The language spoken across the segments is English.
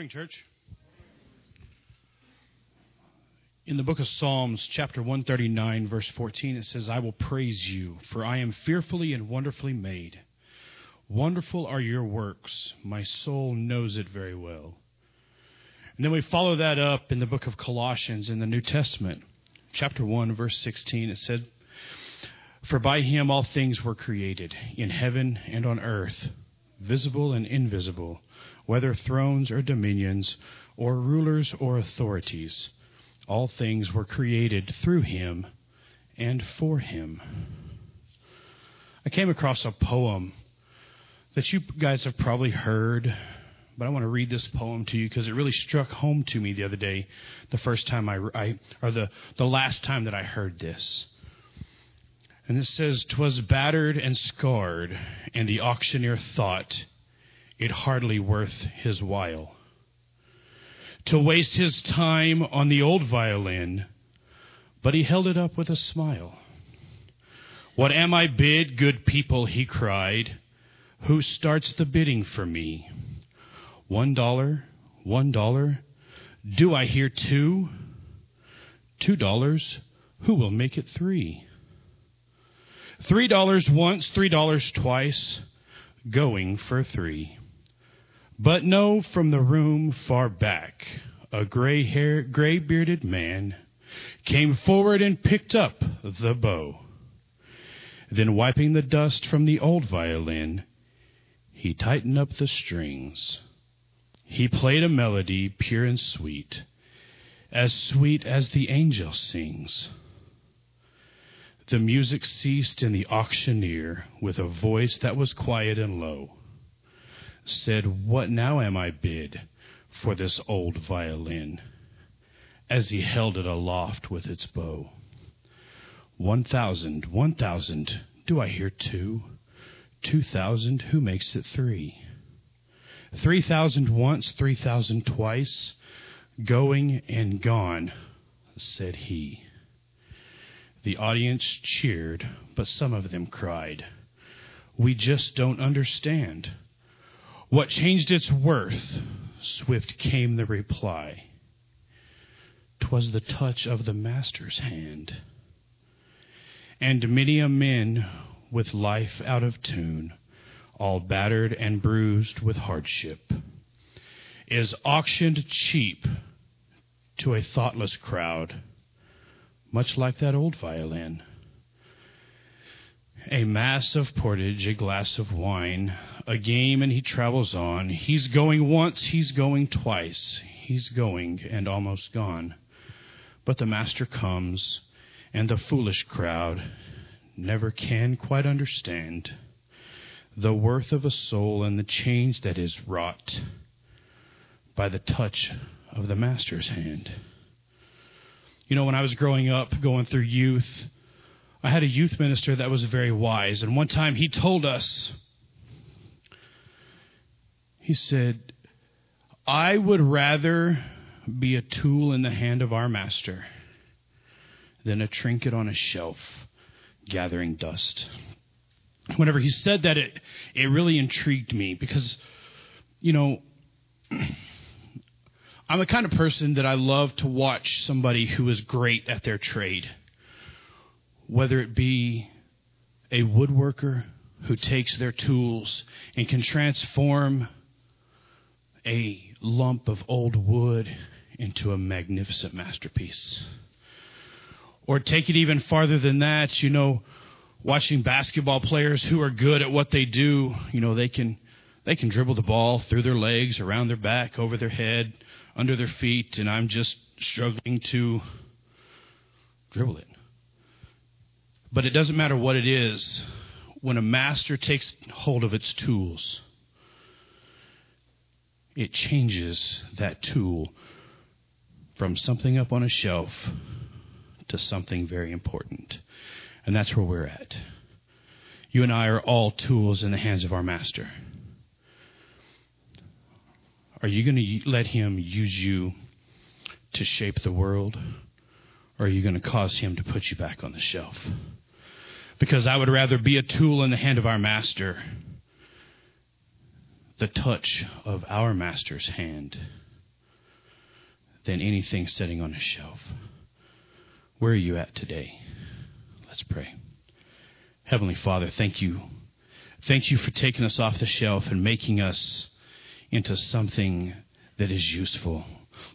morning, church. In the book of Psalms, chapter 139, verse 14, it says, I will praise you, for I am fearfully and wonderfully made. Wonderful are your works. My soul knows it very well. And then we follow that up in the book of Colossians in the New Testament, chapter 1, verse 16. It said, For by him all things were created, in heaven and on earth, visible and invisible, whether thrones or dominions, or rulers or authorities. All things were created through him and for him. I came across a poem that you guys have probably heard, but I want to read this poem to you because it really struck home to me the other day, the first time I, I or the, the last time that I heard this. And it says, "'Twas battered and scarred, and the auctioneer thought it hardly worth his while to waste his time on the old violin, but he held it up with a smile. What am I bid, good people? he cried. Who starts the bidding for me? One dollar, one dollar. Do I hear two? Two dollars. Who will make it three? Three dollars once, three dollars twice, going for three. But no, from the room far back, a gray haired, gray bearded man came forward and picked up the bow. Then, wiping the dust from the old violin, he tightened up the strings. He played a melody pure and sweet, as sweet as the angel sings. The music ceased, and the auctioneer, with a voice that was quiet and low, said, What now am I bid for this old violin? As he held it aloft with its bow. One thousand, one thousand, do I hear two? Two thousand, who makes it three? Three thousand once, three thousand twice, going and gone, said he. The audience cheered, but some of them cried, We just don't understand. What changed its worth? Swift came the reply. 'Twas the touch of the Master's hand. And many a man with life out of tune, all battered and bruised with hardship, is auctioned cheap to a thoughtless crowd, much like that old violin. A mass of pottage, a glass of wine, a game, and he travels on. He's going once, he's going twice, he's going and almost gone. But the master comes, and the foolish crowd never can quite understand the worth of a soul and the change that is wrought by the touch of the master's hand. You know, when I was growing up, going through youth, I had a youth minister that was very wise, and one time he told us, he said, I would rather be a tool in the hand of our master than a trinket on a shelf gathering dust. Whenever he said that, it, it really intrigued me because, you know, I'm the kind of person that I love to watch somebody who is great at their trade whether it be a woodworker who takes their tools and can transform a lump of old wood into a magnificent masterpiece. Or take it even farther than that, you know, watching basketball players who are good at what they do, you know, they can they can dribble the ball through their legs, around their back, over their head, under their feet, and I'm just struggling to dribble it. But it doesn't matter what it is, when a master takes hold of its tools, it changes that tool from something up on a shelf to something very important. And that's where we're at. You and I are all tools in the hands of our master. Are you going to let him use you to shape the world? Or are you going to cause him to put you back on the shelf? because I would rather be a tool in the hand of our master the touch of our Master's hand than anything sitting on a shelf. Where are you at today? Let's pray. Heavenly Father, thank you. Thank you for taking us off the shelf and making us into something that is useful.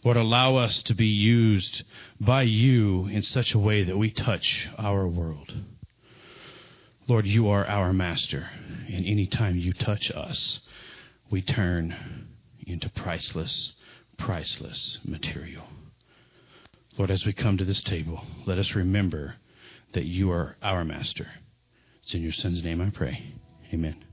Lord, allow us to be used by you in such a way that we touch our world. Lord, you are our master, and any time you touch us, we turn into priceless, priceless material. Lord, as we come to this table, let us remember that you are our master. It's in your Son's name I pray. Amen.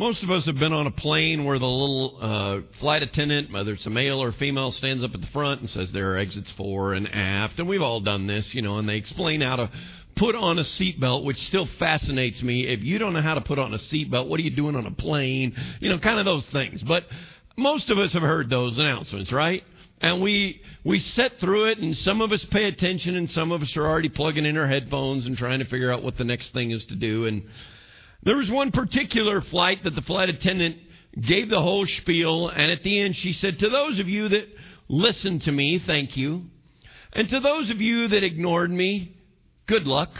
Most of us have been on a plane where the little uh, flight attendant, whether it's a male or female, stands up at the front and says there are exits fore and aft. And we've all done this, you know, and they explain how to put on a seatbelt, which still fascinates me. If you don't know how to put on a seatbelt, what are you doing on a plane? You know, kind of those things. But most of us have heard those announcements, right? And we we sit through it, and some of us pay attention, and some of us are already plugging in our headphones and trying to figure out what the next thing is to do. And there was one particular flight that the flight attendant gave the whole spiel, and at the end she said, To those of you that listened to me, thank you. And to those of you that ignored me, good luck.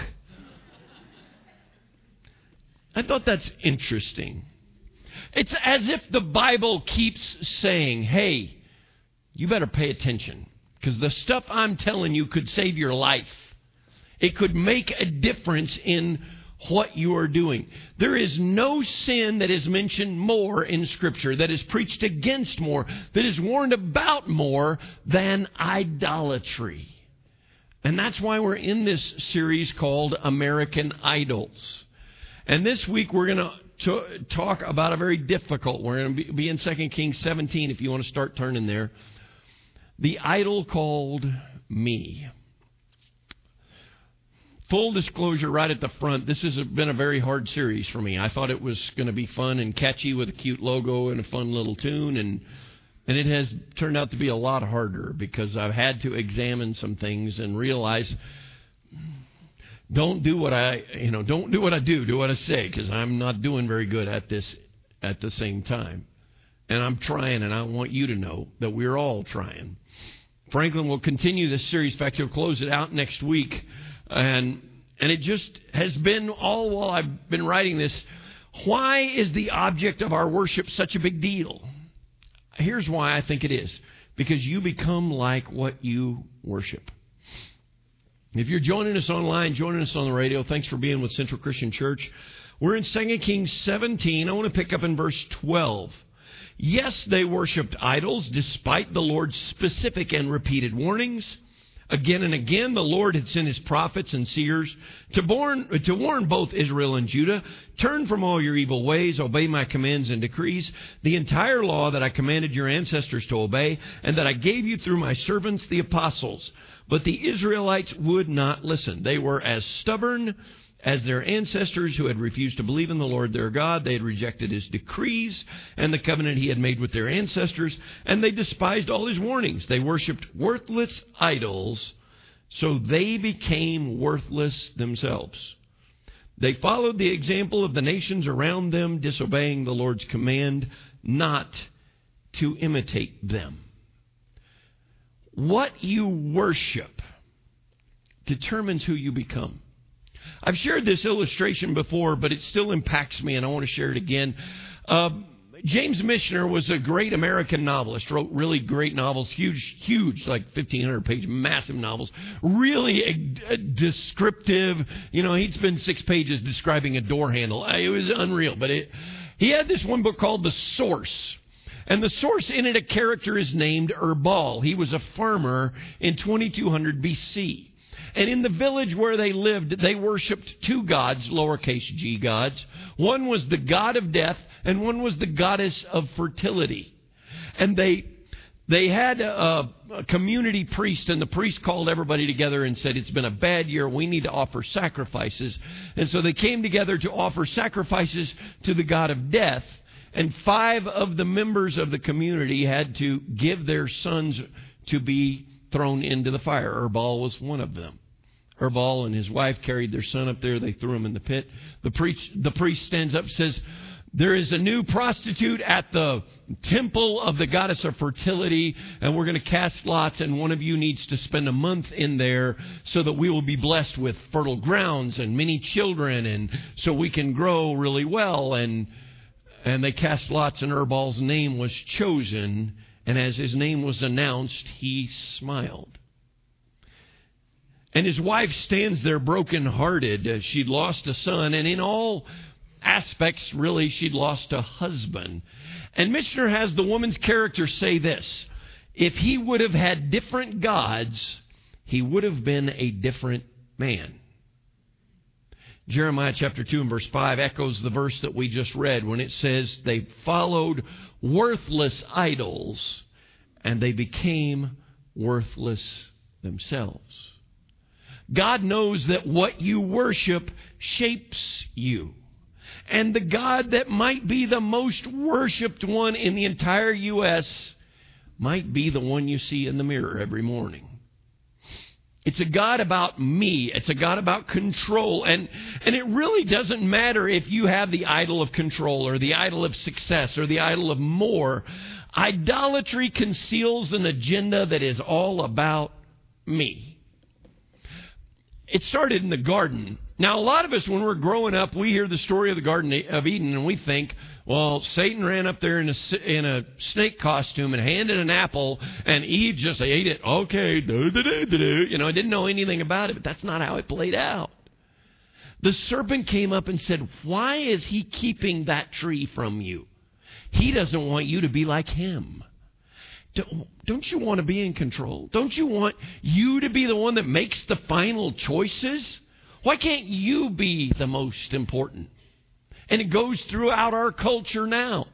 I thought that's interesting. It's as if the Bible keeps saying, hey, you better pay attention because the stuff I'm telling you could save your life. It could make a difference in what you are doing. There is no sin that is mentioned more in Scripture, that is preached against more, that is warned about more than idolatry. And that's why we're in this series called American Idols. And this week we're going to talk about a very difficult. We're going to be in 2 Kings 17 if you want to start turning there. The idol called me. Full disclosure right at the front, this has been a very hard series for me. I thought it was going to be fun and catchy with a cute logo and a fun little tune and and it has turned out to be a lot harder because I've had to examine some things and realize don't do what I, you know, don't do what I do, do what I say because I'm not doing very good at this at the same time. And I'm trying and I want you to know that we're all trying. Franklin will continue this series. In fact, he'll close it out next week. And and it just has been all while I've been writing this. Why is the object of our worship such a big deal? Here's why I think it is. Because you become like what you worship. If you're joining us online, joining us on the radio, thanks for being with Central Christian Church. We're in 2 Kings 17. I want to pick up in verse 12. Yes, they worshiped idols despite the Lord's specific and repeated warnings. Again and again, the Lord had sent his prophets and seers to, born, to warn both Israel and Judah turn from all your evil ways, obey my commands and decrees, the entire law that I commanded your ancestors to obey, and that I gave you through my servants, the apostles. But the Israelites would not listen. They were as stubborn as their ancestors who had refused to believe in the Lord their God. They had rejected his decrees and the covenant he had made with their ancestors, and they despised all his warnings. They worshiped worthless idols, so they became worthless themselves. They followed the example of the nations around them, disobeying the Lord's command not to imitate them. What you worship determines who you become. I've shared this illustration before, but it still impacts me, and I want to share it again. Uh, James Michener was a great American novelist, wrote really great novels, huge, huge, like 1,500 page, massive novels, really a, a descriptive. You know, he'd spend six pages describing a door handle. It was unreal, but it, he had this one book called The Source. And the source in it, a character is named Urbaal. He was a farmer in 2200 BC. And in the village where they lived, they worshiped two gods, lowercase g gods. One was the god of death, and one was the goddess of fertility. And they they had a, a, community priest, and the priest called everybody together and said, It's been a bad year. We need to offer sacrifices. And so they came together to offer sacrifices to the God of death. And five of the members of the community had to give their sons to be thrown into the fire. Urbaal was one of them. Urbaal and his wife carried their son up there. They threw him in the pit. The, preach, the priest stands up and says, there is a new prostitute at the temple of the goddess of fertility, and we're going to cast lots, and one of you needs to spend a month in there so that we will be blessed with fertile grounds and many children, and so we can grow really well. And, and they cast lots, and Urbaal's name was chosen, and as his name was announced, he smiled. And his wife stands there brokenhearted. Uh, she'd lost a son, and in all aspects, really, she'd lost a husband. And Michener has the woman's character say this if he would have had different gods, he would have been a different man. Jeremiah chapter 2 and verse 5 echoes the verse that we just read when it says, They followed worthless idols and they became worthless themselves. God knows that what you worship shapes you. And the God that might be the most worshiped one in the entire U.S. might be the one you see in the mirror every morning. It's a God about me. It's a God about control. And, and it really doesn't matter if you have the idol of control or the idol of success or the idol of more. Idolatry conceals an agenda that is all about me. It started in the garden. Now, a lot of us, when we're growing up, we hear the story of the Garden of Eden and we think, well, Satan ran up there in a, in a snake costume and handed an apple, and Eve just ate it. Okay, you know, I didn't know anything about it, but that's not how it played out. The serpent came up and said, Why is he keeping that tree from you? He doesn't want you to be like him. Don't you want to be in control? Don't you want you to be the one that makes the final choices? Why can't you be the most important? And it goes throughout our culture now.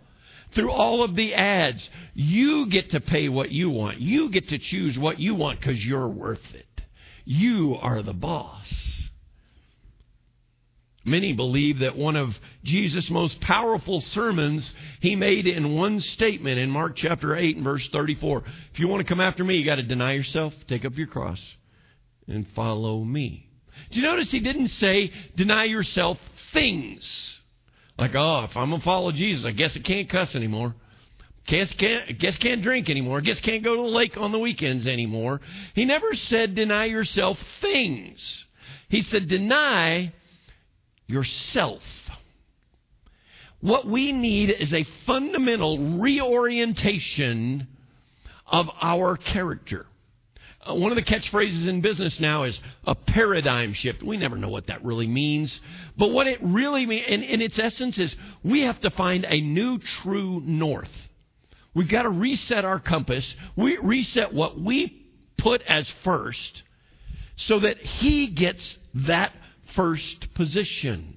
Through all of the ads, you get to pay what you want. You get to choose what you want because you're worth it. You are the boss. Many believe that one of Jesus' most powerful sermons he made in one statement in Mark chapter 8 and verse 34. If you want to come after me, you got to deny yourself, take up your cross, and follow me. Do you notice he didn't say deny yourself things? Like, oh, if I'm going to follow Jesus, I guess I can't cuss anymore. Guess can't, guess can't drink anymore. Guess can't go to the lake on the weekends anymore. He never said deny yourself things. He said deny yourself. What we need is a fundamental reorientation of our character. Uh, one of the catchphrases in business now is a paradigm shift. We never know what that really means. But what it really means, in, in its essence, is we have to find a new true north. We've got to reset our compass, we reset what we put as first, so that He gets that first position.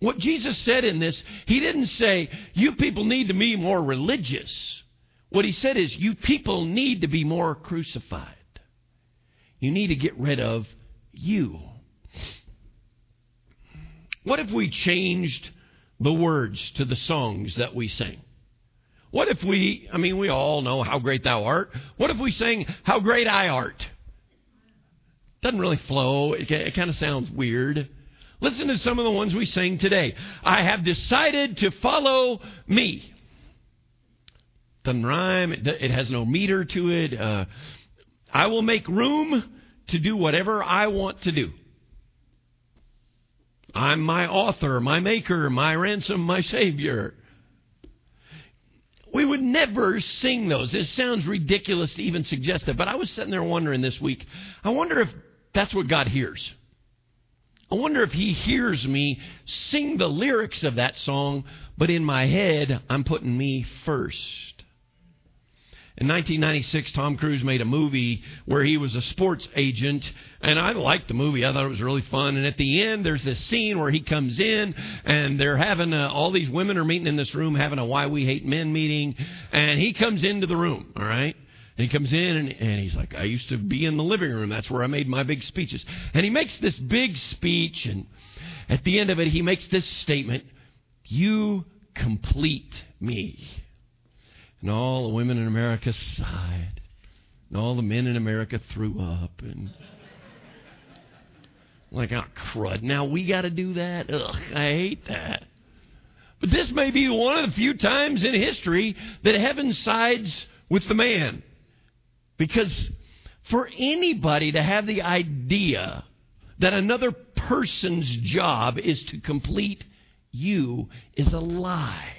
What Jesus said in this, he didn't say, you people need to be more religious. What he said is, you people need to be more crucified. You need to get rid of you. What if we changed the words to the songs that we sing? What if we, I mean, we all know how great thou art. What if we sang, How Great I Art? Doesn't really flow. It, it kind of sounds weird. Listen to some of the ones we sing today. I have decided to follow me. Doesn't rhyme. It, it has no meter to it. Uh, I will make room to do whatever I want to do. I'm my author, my maker, my ransom, my savior. We would never sing those. It sounds ridiculous to even suggest that, but I was sitting there wondering this week, I wonder if that's what God hears. I wonder if He hears me sing the lyrics of that song, but in my head, I'm putting me first. In 1996, Tom Cruise made a movie where he was a sports agent, and I liked the movie. I thought it was really fun. And at the end, there's this scene where he comes in, and they're having a, all these women are meeting in this room, having a "Why We Hate Men" meeting, and he comes into the room. All right, and he comes in and, and he's like, I used to be in the living room. That's where I made my big speeches. And he makes this big speech, and at the end of it, he makes this statement You complete me. And all the women in America sighed, and all the men in America threw up. And like, oh, crud. Now we got to do that? Ugh, I hate that. But this may be one of the few times in history that heaven sides with the man. Because for anybody to have the idea that another person's job is to complete you is a lie.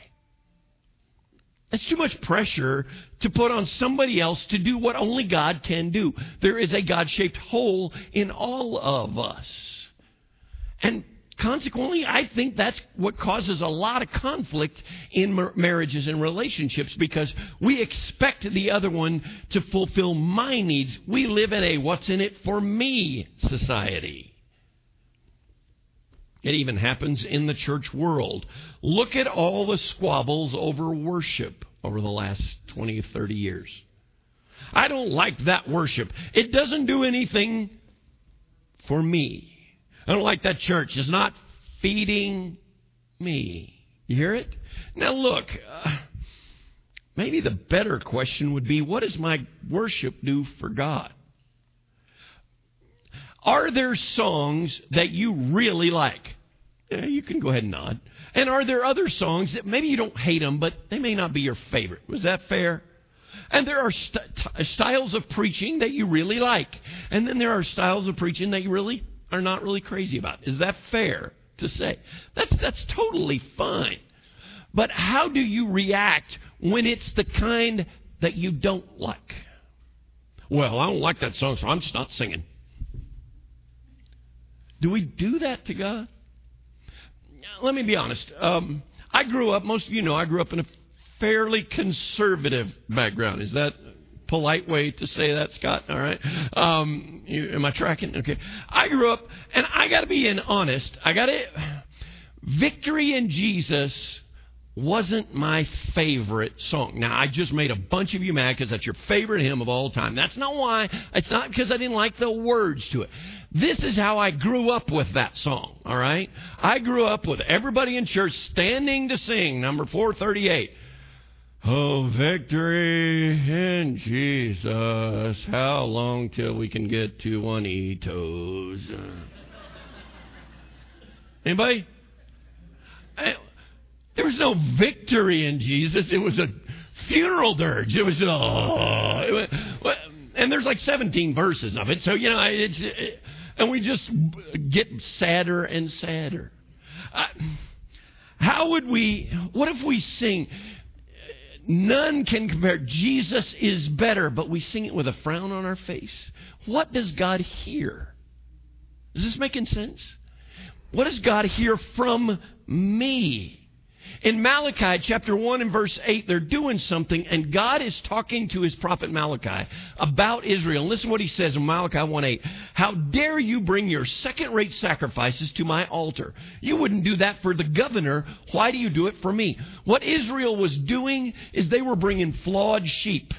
That's too much pressure to put on somebody else to do what only God can do. There is a God shaped hole in all of us. And consequently, I think that's what causes a lot of conflict in marriages and relationships because we expect the other one to fulfill my needs. We live in a what's in it for me society. It even happens in the church world. Look at all the squabbles over worship over the last 20, 30 years. I don't like that worship. It doesn't do anything for me. I don't like that church. It's not feeding me. You hear it? Now, look, uh, maybe the better question would be what does my worship do for God? Are there songs that you really like? Yeah, you can go ahead and nod. And are there other songs that maybe you don't hate them, but they may not be your favorite? Was that fair? And there are st- styles of preaching that you really like. And then there are styles of preaching that you really are not really crazy about. Is that fair to say? That's, that's totally fine. But how do you react when it's the kind that you don't like? Well, I don't like that song, so I'm just not singing. Do we do that to God? Let me be honest. Um, I grew up, most of you know, I grew up in a fairly conservative background. Is that polite way to say that, Scott? All right. Um, you, am I tracking? Okay. I grew up, and I got to be in honest. I got to. Victory in Jesus wasn't my favorite song. Now, I just made a bunch of you mad because that's your favorite hymn of all time. That's not why. It's not because I didn't like the words to it. This is how I grew up with that song, all right? I grew up with everybody in church standing to sing number 438. Oh, victory in Jesus. How long till we can get to Juanitos? Anybody? I, there was no victory in Jesus. It was a funeral dirge. It was, oh, it and there's like 17 verses of it. So, you know, it's, it, and we just get sadder and sadder. Uh, how would we, what if we sing, none can compare, Jesus is better, but we sing it with a frown on our face? What does God hear? Is this making sense? What does God hear from me? In Malachi chapter 1 and verse 8, they're doing something, and God is talking to his prophet Malachi about Israel. listen what he says in Malachi 1 8. How dare you bring your second rate sacrifices to my altar? You wouldn't do that for the governor. Why do you do it for me? What Israel was doing is they were bringing flawed sheep.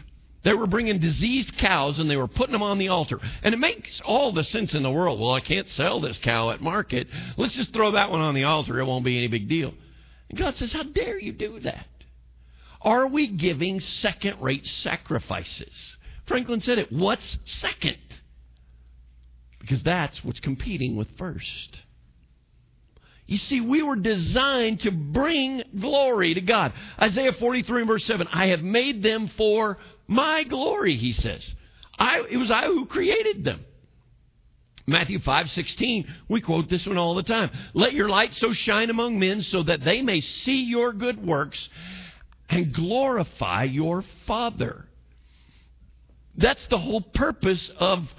They were bringing diseased cows and they were putting them on the altar. And it makes all the sense in the world. Well, I can't sell this cow at market. Let's just throw that one on the altar. It won't be any big deal. And God says, How dare you do that? Are we giving second rate sacrifices? Franklin said it. What's second? Because that's what's competing with first. You see, we were designed to bring glory to God. Isaiah 43 verse 7 I have made them for my glory, he says. I, it was I who created them. Matthew 5 16, we quote this one all the time. Let your light so shine among men so that they may see your good works and glorify your Father. That's the whole purpose of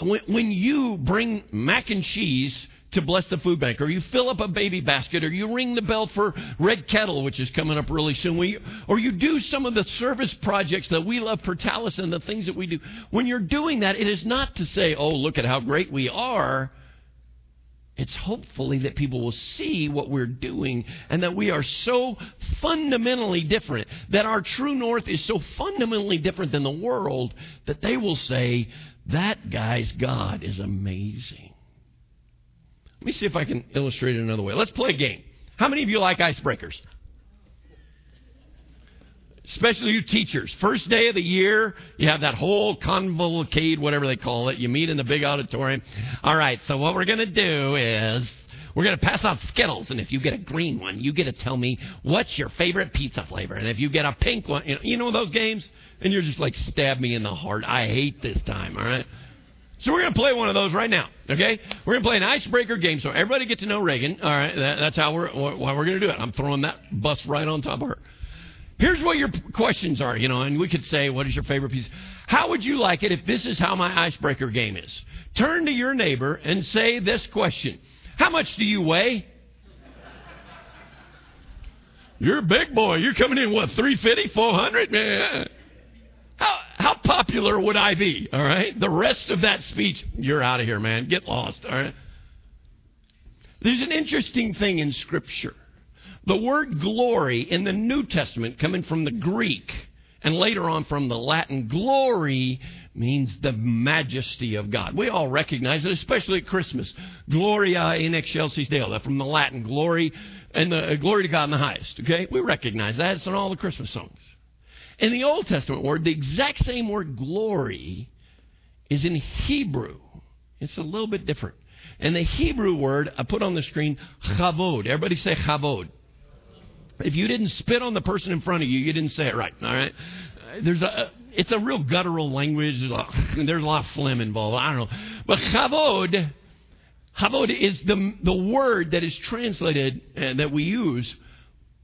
uh, when you bring mac and cheese to bless the food bank, or you fill up a baby basket, or you ring the bell for Red Kettle, which is coming up really soon, you, or you do some of the service projects that we love for Taliesin and the things that we do. When you're doing that, it is not to say, oh, look at how great we are. It's hopefully that people will see what we're doing and that we are so fundamentally different, that our true north is so fundamentally different than the world that they will say, that guy's God is amazing. Let me see if I can illustrate it another way. Let's play a game. How many of you like icebreakers? Especially you teachers. First day of the year, you have that whole convolcade, whatever they call it. You meet in the big auditorium. All right, so what we're going to do is we're going to pass out Skittles, and if you get a green one, you get to tell me what's your favorite pizza flavor. And if you get a pink one, you know, you know those games? And you're just like, stab me in the heart. I hate this time, all right? So we're going to play one of those right now, okay? We're going to play an icebreaker game so everybody get to know Reagan. All right, that, that's how we're why we're going to do it. I'm throwing that bus right on top of her. Here's what your questions are, you know, and we could say, what is your favorite piece? How would you like it if this is how my icebreaker game is? Turn to your neighbor and say this question. How much do you weigh? You're a big boy. You're coming in, what, 350, 400? Man. How, how popular would I be? All right. The rest of that speech, you're out of here, man. Get lost. All right. There's an interesting thing in Scripture. The word glory in the New Testament, coming from the Greek and later on from the Latin, glory means the majesty of God. We all recognize it, especially at Christmas. Gloria in excelsis Deo. From the Latin, glory and the uh, glory to God in the highest. Okay, we recognize that. It's in all the Christmas songs. In the Old Testament word, the exact same word glory is in Hebrew. It's a little bit different. And the Hebrew word I put on the screen, chavod. Everybody say chavod. If you didn't spit on the person in front of you, you didn't say it right. All right. There's a. It's a real guttural language. There's a, lot, there's a lot of phlegm involved. I don't know. But chavod, chavod is the the word that is translated and that we use.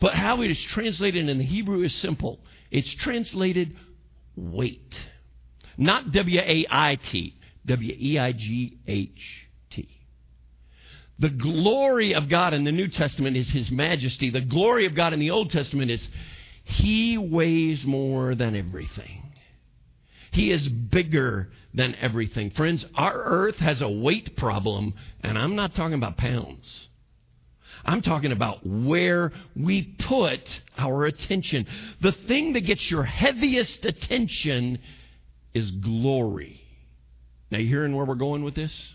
But how it is translated in the Hebrew is simple. It's translated weight, not W A I T, W E I G H T. The glory of God in the New Testament is His majesty. The glory of God in the Old Testament is He weighs more than everything. He is bigger than everything. Friends, our earth has a weight problem, and I'm not talking about pounds. I'm talking about where we put our attention. The thing that gets your heaviest attention is glory. Now, you hearing where we're going with this?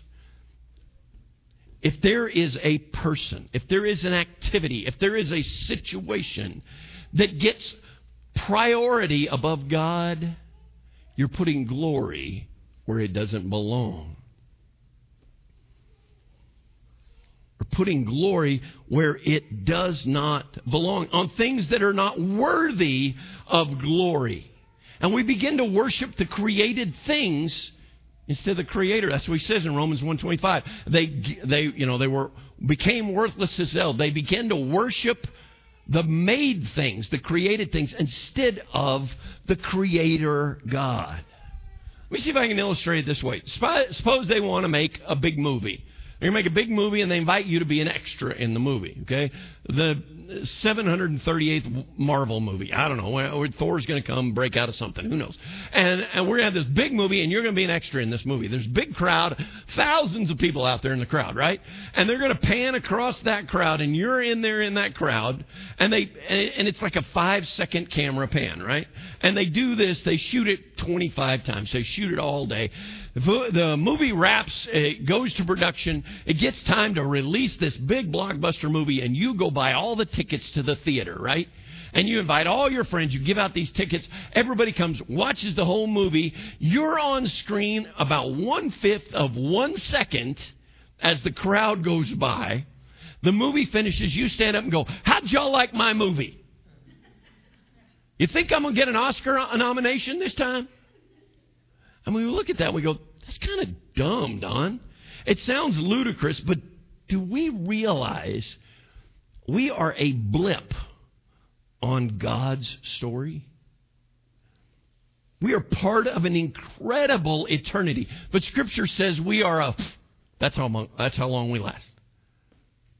If there is a person, if there is an activity, if there is a situation that gets priority above God, you're putting glory where it doesn't belong. Or putting glory where it does not belong, on things that are not worthy of glory. And we begin to worship the created things instead of the creator. That's what he says in romans 1.25 they, they you know they were became worthless as hell. They began to worship the made things the created things instead of the creator god. Let me see if i can illustrate it this way. Suppose they want to make a big movie they're going to make a big movie and they invite you to be an extra in the movie, okay? The 738th Marvel movie. I don't know. Thor's going to come break out of something. Who knows? And, and we're going to have this big movie and you're going to be an extra in this movie. There's a big crowd, thousands of people out there in the crowd, right? And they're going to pan across that crowd and you're in there in that crowd and they, and it's like a five second camera pan, right? And they do this, they shoot it 25 times. They shoot it all day. The movie wraps, it goes to production it gets time to release this big blockbuster movie, and you go buy all the tickets to the theater, right? And you invite all your friends, you give out these tickets, everybody comes, watches the whole movie. You're on screen about one fifth of one second as the crowd goes by. The movie finishes, you stand up and go, How'd y'all like my movie? You think I'm going to get an Oscar nomination this time? And we look at that and we go, That's kind of dumb, Don. It sounds ludicrous, but do we realize we are a blip on God's story? We are part of an incredible eternity. But Scripture says we are a. That's how, long, that's how long we last.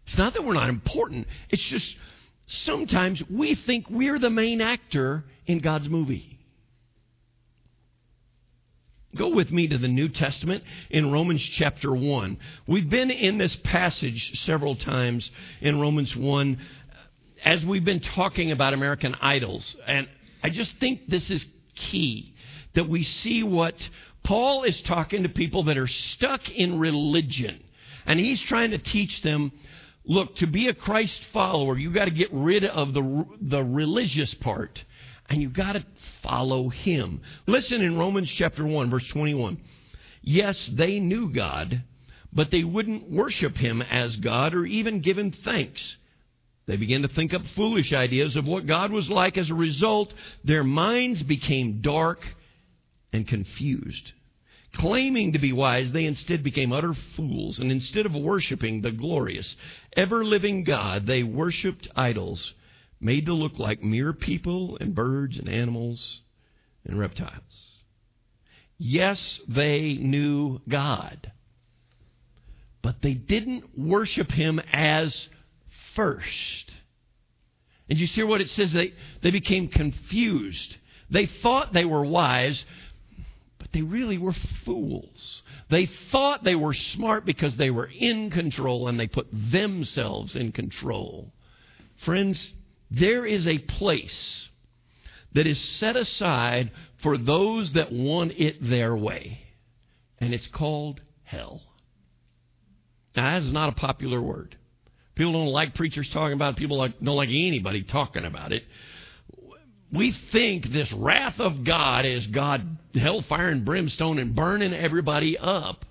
It's not that we're not important, it's just sometimes we think we're the main actor in God's movie. Go with me to the New Testament in Romans chapter 1. We've been in this passage several times in Romans 1 uh, as we've been talking about American idols. And I just think this is key that we see what Paul is talking to people that are stuck in religion. And he's trying to teach them look, to be a Christ follower, you got to get rid of the, the religious part and you got to follow him. Listen in Romans chapter 1 verse 21. Yes, they knew God, but they wouldn't worship him as God or even give him thanks. They began to think up foolish ideas of what God was like. As a result, their minds became dark and confused. Claiming to be wise, they instead became utter fools, and instead of worshiping the glorious, ever living God, they worshiped idols made to look like mere people and birds and animals and reptiles. Yes, they knew God, but they didn't worship Him as first. And you see what it says? They, they became confused. They thought they were wise, they really were fools. They thought they were smart because they were in control and they put themselves in control. Friends, there is a place that is set aside for those that want it their way, and it's called hell. Now, that is not a popular word. People don't like preachers talking about it. People don't like anybody talking about it. We think this wrath of God is God hellfire and brimstone and burning everybody up.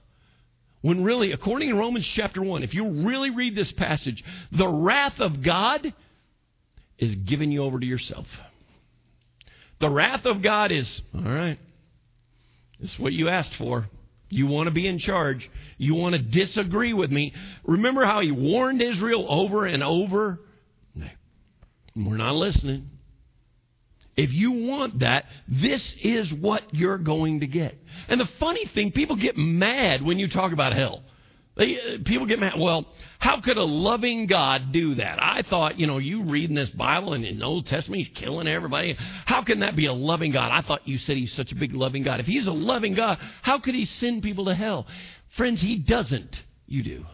When really, according to Romans chapter 1, if you really read this passage, the wrath of God is giving you over to yourself. The wrath of God is, all right, this is what you asked for. You want to be in charge. You want to disagree with me. Remember how he warned Israel over and over? We're not listening. If you want that, this is what you're going to get. And the funny thing, people get mad when you talk about hell. They, uh, people get mad. Well, how could a loving God do that? I thought, you know, you reading this Bible and in the Old Testament, he's killing everybody. How can that be a loving God? I thought you said he's such a big loving God. If he's a loving God, how could he send people to hell? Friends, he doesn't. You do.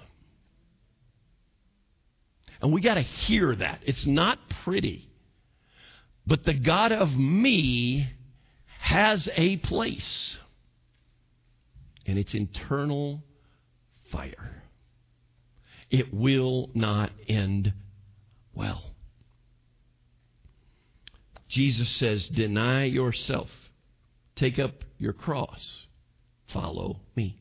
And we got to hear that. It's not pretty. But the God of me has a place, and it's internal fire. It will not end well. Jesus says, Deny yourself, take up your cross, follow me.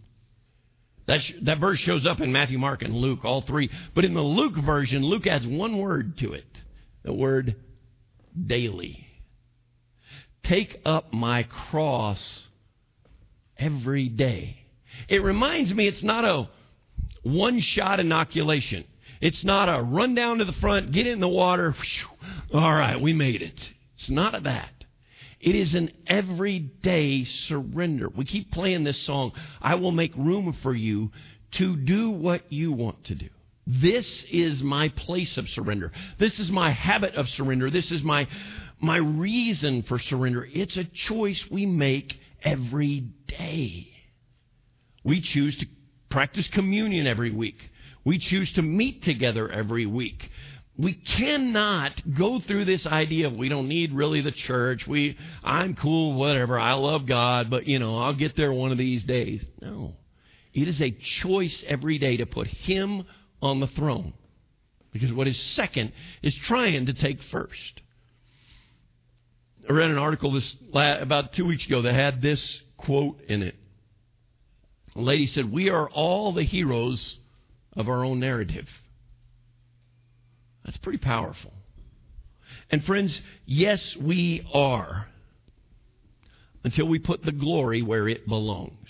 That, sh- that verse shows up in Matthew, Mark, and Luke, all three. But in the Luke version, Luke adds one word to it the word daily. Take up my cross every day. It reminds me it's not a one shot inoculation. It's not a run down to the front, get in the water, whew, all right, we made it. It's not a that. It is an everyday surrender. We keep playing this song, I will make room for you to do what you want to do. This is my place of surrender. This is my habit of surrender. This is my, my reason for surrender. It's a choice we make every day. We choose to practice communion every week. We choose to meet together every week. We cannot go through this idea of we don't need really the church. We I'm cool, whatever. I love God, but you know, I'll get there one of these days. No. It is a choice every day to put him on the throne. Because what is second is trying to take first. I read an article this about two weeks ago that had this quote in it. A lady said, We are all the heroes of our own narrative. That's pretty powerful. And friends, yes, we are. Until we put the glory where it belongs.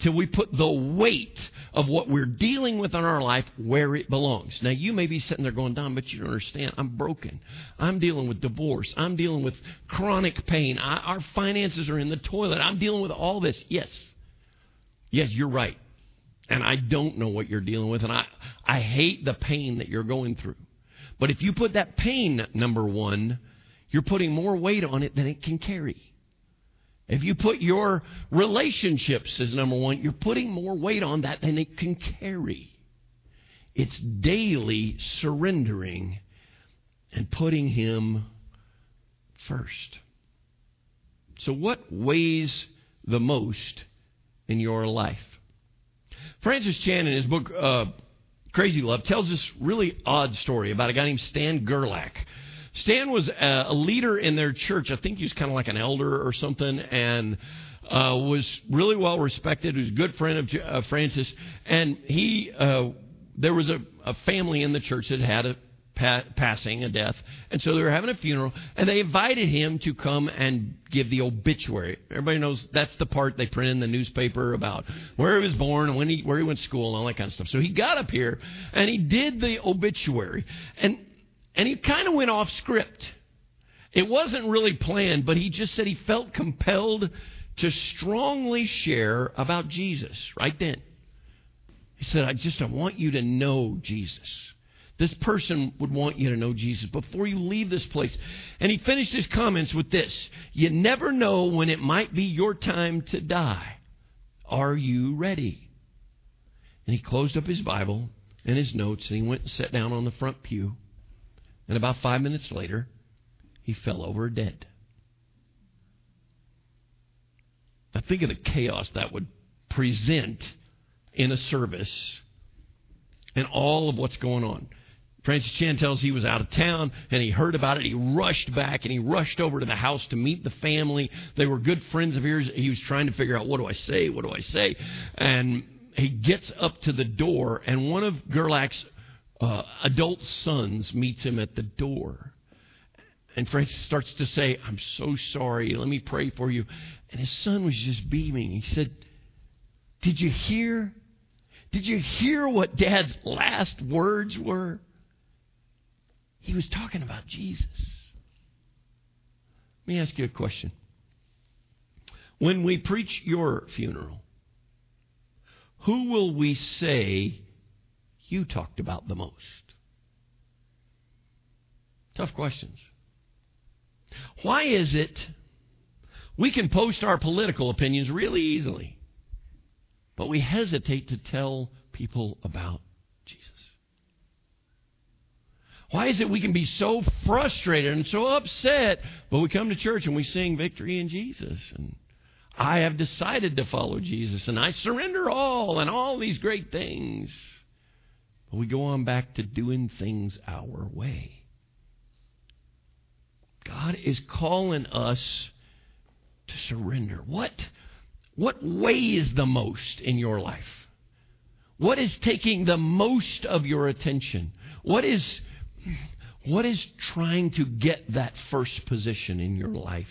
Till we put the weight of what we're dealing with in our life where it belongs. Now, you may be sitting there going, Don, but you don't understand. I'm broken. I'm dealing with divorce. I'm dealing with chronic pain. I, our finances are in the toilet. I'm dealing with all this. Yes. Yes, you're right. And I don't know what you're dealing with, and I, I hate the pain that you're going through. But if you put that pain, number one, you're putting more weight on it than it can carry. If you put your relationships as number one, you're putting more weight on that than it can carry. It's daily surrendering and putting Him first. So, what weighs the most in your life? Francis Chan, in his book uh, Crazy Love, tells this really odd story about a guy named Stan Gerlach. Stan was a, a leader in their church. I think he was kind of like an elder or something, and uh, was really well respected. He was a good friend of uh, Francis, and he uh, there was a, a family in the church that had a pa- passing, a death, and so they were having a funeral, and they invited him to come and give the obituary. Everybody knows that's the part they print in the newspaper about where he was born and when he where he went to school and all that kind of stuff. So he got up here and he did the obituary, and and he kind of went off script. It wasn't really planned, but he just said he felt compelled to strongly share about Jesus right then. He said, I just I want you to know Jesus. This person would want you to know Jesus before you leave this place. And he finished his comments with this You never know when it might be your time to die. Are you ready? And he closed up his Bible and his notes and he went and sat down on the front pew. And about five minutes later, he fell over dead. Now think of the chaos that would present in a service and all of what's going on. Francis Chan tells he was out of town and he heard about it. He rushed back and he rushed over to the house to meet the family. They were good friends of his. He was trying to figure out what do I say? What do I say? And he gets up to the door and one of Gerlach's uh, adult sons meets him at the door. And Francis starts to say, I'm so sorry. Let me pray for you. And his son was just beaming. He said, Did you hear? Did you hear what dad's last words were? He was talking about Jesus. Let me ask you a question. When we preach your funeral, who will we say you talked about the most? Tough questions. Why is it we can post our political opinions really easily, but we hesitate to tell people about Jesus? Why is it we can be so frustrated and so upset, but we come to church and we sing victory in Jesus and I have decided to follow Jesus and I surrender all and all these great things. But we go on back to doing things our way. God is calling us to surrender. What, what weighs the most in your life? What is taking the most of your attention? What is, what is trying to get that first position in your life?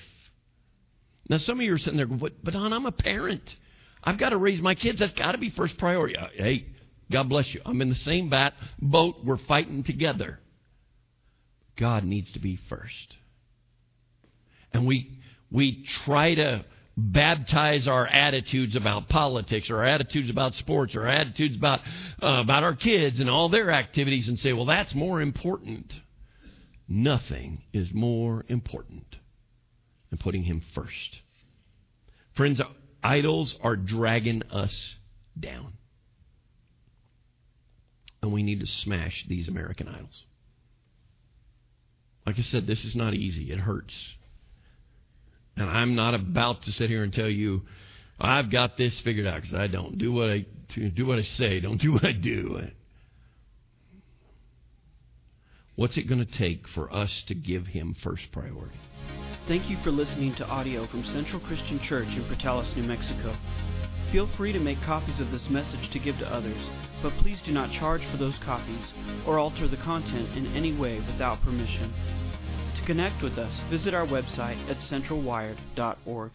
Now, some of you are sitting there but, but Don, I'm a parent. I've got to raise my kids. That's got to be first priority. Uh, hey, God bless you. I'm in the same bat, boat. We're fighting together. God needs to be first. And we, we try to baptize our attitudes about politics or our attitudes about sports or our attitudes about, uh, about our kids and all their activities and say, well, that's more important. Nothing is more important than putting Him first. Friends, idols are dragging us down. And we need to smash these American idols. Like I said, this is not easy. It hurts. And I'm not about to sit here and tell you, I've got this figured out because I don't. Do what I do what I say. Don't do what I do. What's it going to take for us to give him first priority? Thank you for listening to audio from Central Christian Church in Portales, New Mexico. Feel free to make copies of this message to give to others, but please do not charge for those copies or alter the content in any way without permission. To connect with us, visit our website at centralwired.org.